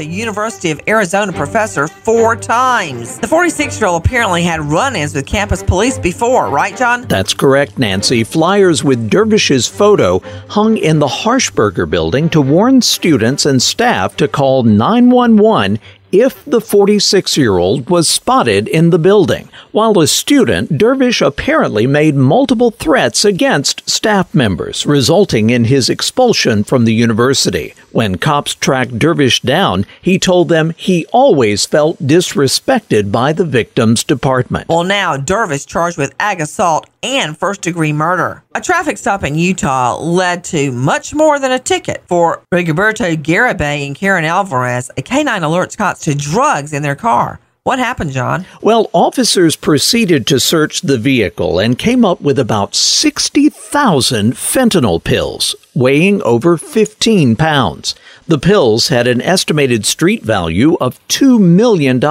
A University of Arizona professor four times. The 46 year old apparently had run ins with campus police before, right, John? That's correct, Nancy. Flyers with Dervish's photo hung in the Harshbarger building to warn students and staff to call 911 if the 46 year old was spotted in the building. While a student, Dervish apparently made multiple threats against staff members, resulting in his expulsion from the university. When cops tracked Dervish down, he told them he always felt disrespected by the victim's department. Well, now Dervish charged with ag assault and first degree murder. A traffic stop in Utah led to much more than a ticket for Rigoberto Garibay and Karen Alvarez. A canine alerts cops to drugs in their car. What happened, John? Well, officers proceeded to search the vehicle and came up with about 60,000 fentanyl pills, weighing over 15 pounds. The pills had an estimated street value of $2 million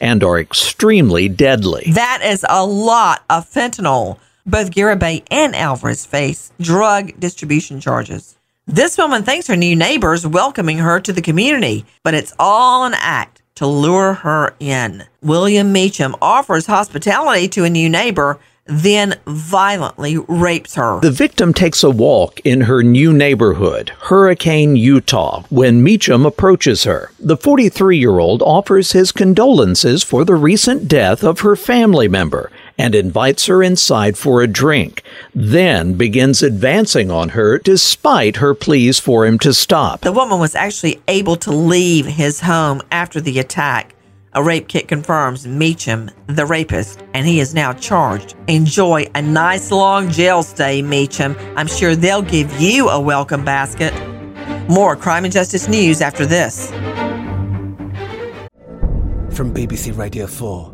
and are extremely deadly. That is a lot of fentanyl. Both Garibay and Alvarez face drug distribution charges. This woman thanks her new neighbors welcoming her to the community, but it's all an act to lure her in. William Meacham offers hospitality to a new neighbor, then violently rapes her. The victim takes a walk in her new neighborhood, Hurricane, Utah, when Meacham approaches her. The 43 year old offers his condolences for the recent death of her family member and invites her inside for a drink, then begins advancing on her despite her pleas for him to stop. The woman was actually able to leave his home after the attack. A rape kit confirms Meacham, the rapist, and he is now charged. Enjoy a nice long jail stay, Meacham. I'm sure they'll give you a welcome basket. More crime and justice news after this. From BBC Radio 4.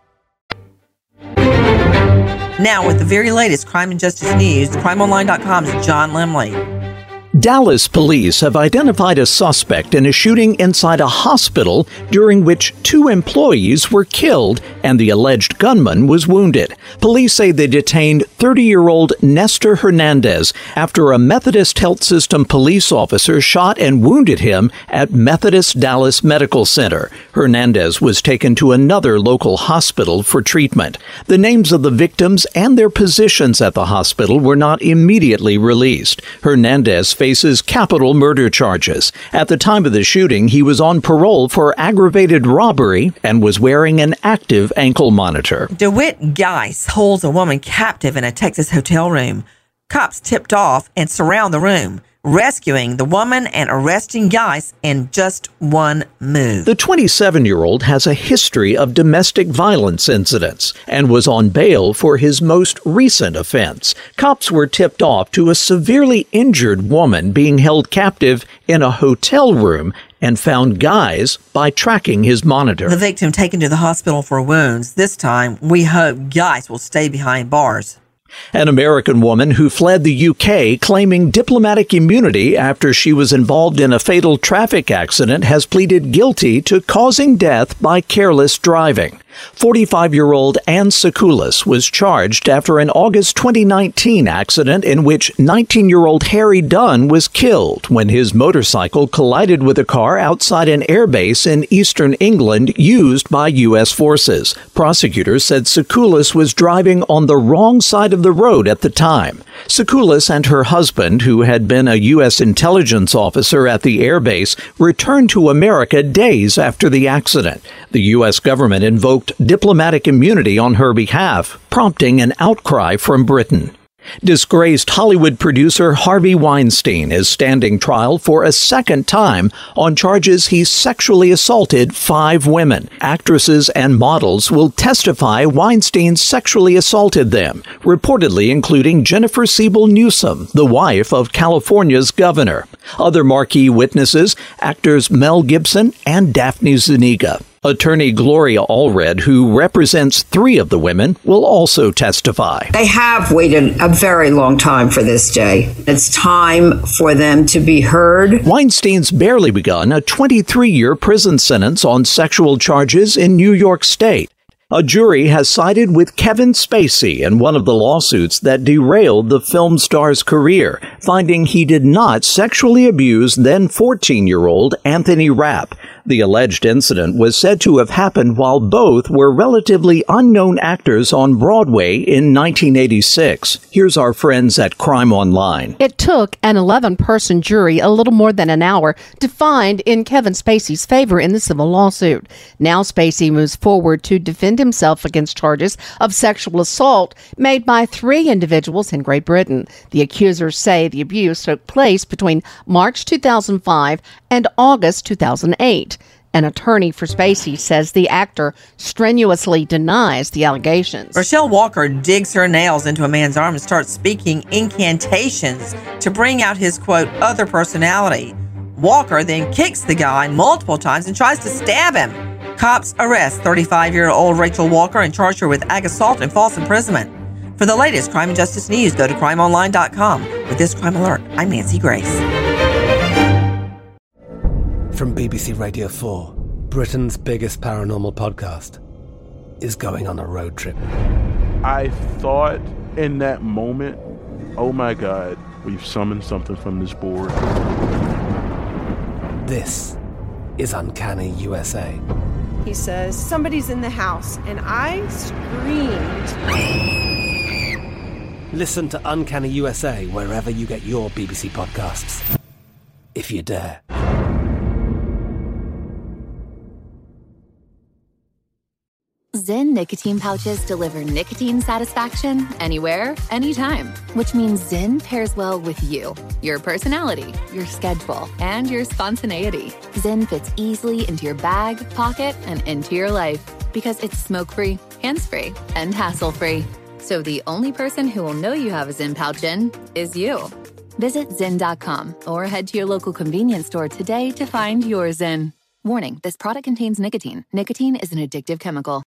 Now, with the very latest crime and justice news, crimeonline.com's John Lemley. Dallas police have identified a suspect in a shooting inside a hospital during which two employees were killed and the alleged gunman was wounded. Police say they detained 30 year old Nestor Hernandez after a Methodist Health System police officer shot and wounded him at Methodist Dallas Medical Center. Hernandez was taken to another local hospital for treatment. The names of the victims and their positions at the hospital were not immediately released. Hernandez faces capital murder charges. At the time of the shooting, he was on parole for aggravated robbery and was wearing an active ankle monitor. DeWitt Geis holds a woman captive in a Texas hotel room. Cops tipped off and surround the room rescuing the woman and arresting Geis in just one move. The 27 year old has a history of domestic violence incidents and was on bail for his most recent offense. Cops were tipped off to a severely injured woman being held captive in a hotel room and found Geis by tracking his monitor. The victim taken to the hospital for wounds. This time, we hope Geis will stay behind bars. An American woman who fled the UK claiming diplomatic immunity after she was involved in a fatal traffic accident has pleaded guilty to causing death by careless driving. 45 year old Anne Sacoolas was charged after an August 2019 accident in which 19 year old Harry Dunn was killed when his motorcycle collided with a car outside an airbase in eastern England used by U.S. forces. Prosecutors said Sacoolas was driving on the wrong side of the road at the time. Sacoolas and her husband, who had been a U.S. intelligence officer at the airbase, returned to America days after the accident. The U.S. government invoked diplomatic immunity on her behalf, prompting an outcry from Britain. Disgraced Hollywood producer Harvey Weinstein is standing trial for a second time on charges he sexually assaulted five women. Actresses and models will testify Weinstein sexually assaulted them, reportedly including Jennifer Siebel Newsom, the wife of California's governor. Other marquee witnesses, actors Mel Gibson and Daphne Zuniga. Attorney Gloria Allred, who represents three of the women, will also testify. They have waited a very long time for this day. It's time for them to be heard. Weinstein's barely begun a 23 year prison sentence on sexual charges in New York State. A jury has sided with Kevin Spacey in one of the lawsuits that derailed the film star's career, finding he did not sexually abuse then 14 year old Anthony Rapp. The alleged incident was said to have happened while both were relatively unknown actors on Broadway in 1986. Here's our friends at Crime Online. It took an 11 person jury a little more than an hour to find in Kevin Spacey's favor in the civil lawsuit. Now Spacey moves forward to defend himself against charges of sexual assault made by three individuals in Great Britain. The accusers say the abuse took place between March 2005 and August 2008. An attorney for Spacey says the actor strenuously denies the allegations. Rochelle Walker digs her nails into a man's arm and starts speaking incantations to bring out his quote, other personality. Walker then kicks the guy multiple times and tries to stab him. Cops arrest 35 year old Rachel Walker and charge her with ag assault and false imprisonment. For the latest crime and justice news, go to crimeonline.com. With this crime alert, I'm Nancy Grace. From BBC Radio 4, Britain's biggest paranormal podcast is going on a road trip. I thought in that moment, oh my God, we've summoned something from this board. This is Uncanny USA. He says, Somebody's in the house. And I screamed. Listen to Uncanny USA wherever you get your BBC podcasts, if you dare. Zyn nicotine pouches deliver nicotine satisfaction anywhere, anytime, which means Zyn pairs well with you, your personality, your schedule, and your spontaneity. Zyn fits easily into your bag, pocket, and into your life because it's smoke free, hands free, and hassle free. So the only person who will know you have a Zyn pouch in is you. Visit Zyn.com or head to your local convenience store today to find your Zyn. Warning this product contains nicotine. Nicotine is an addictive chemical.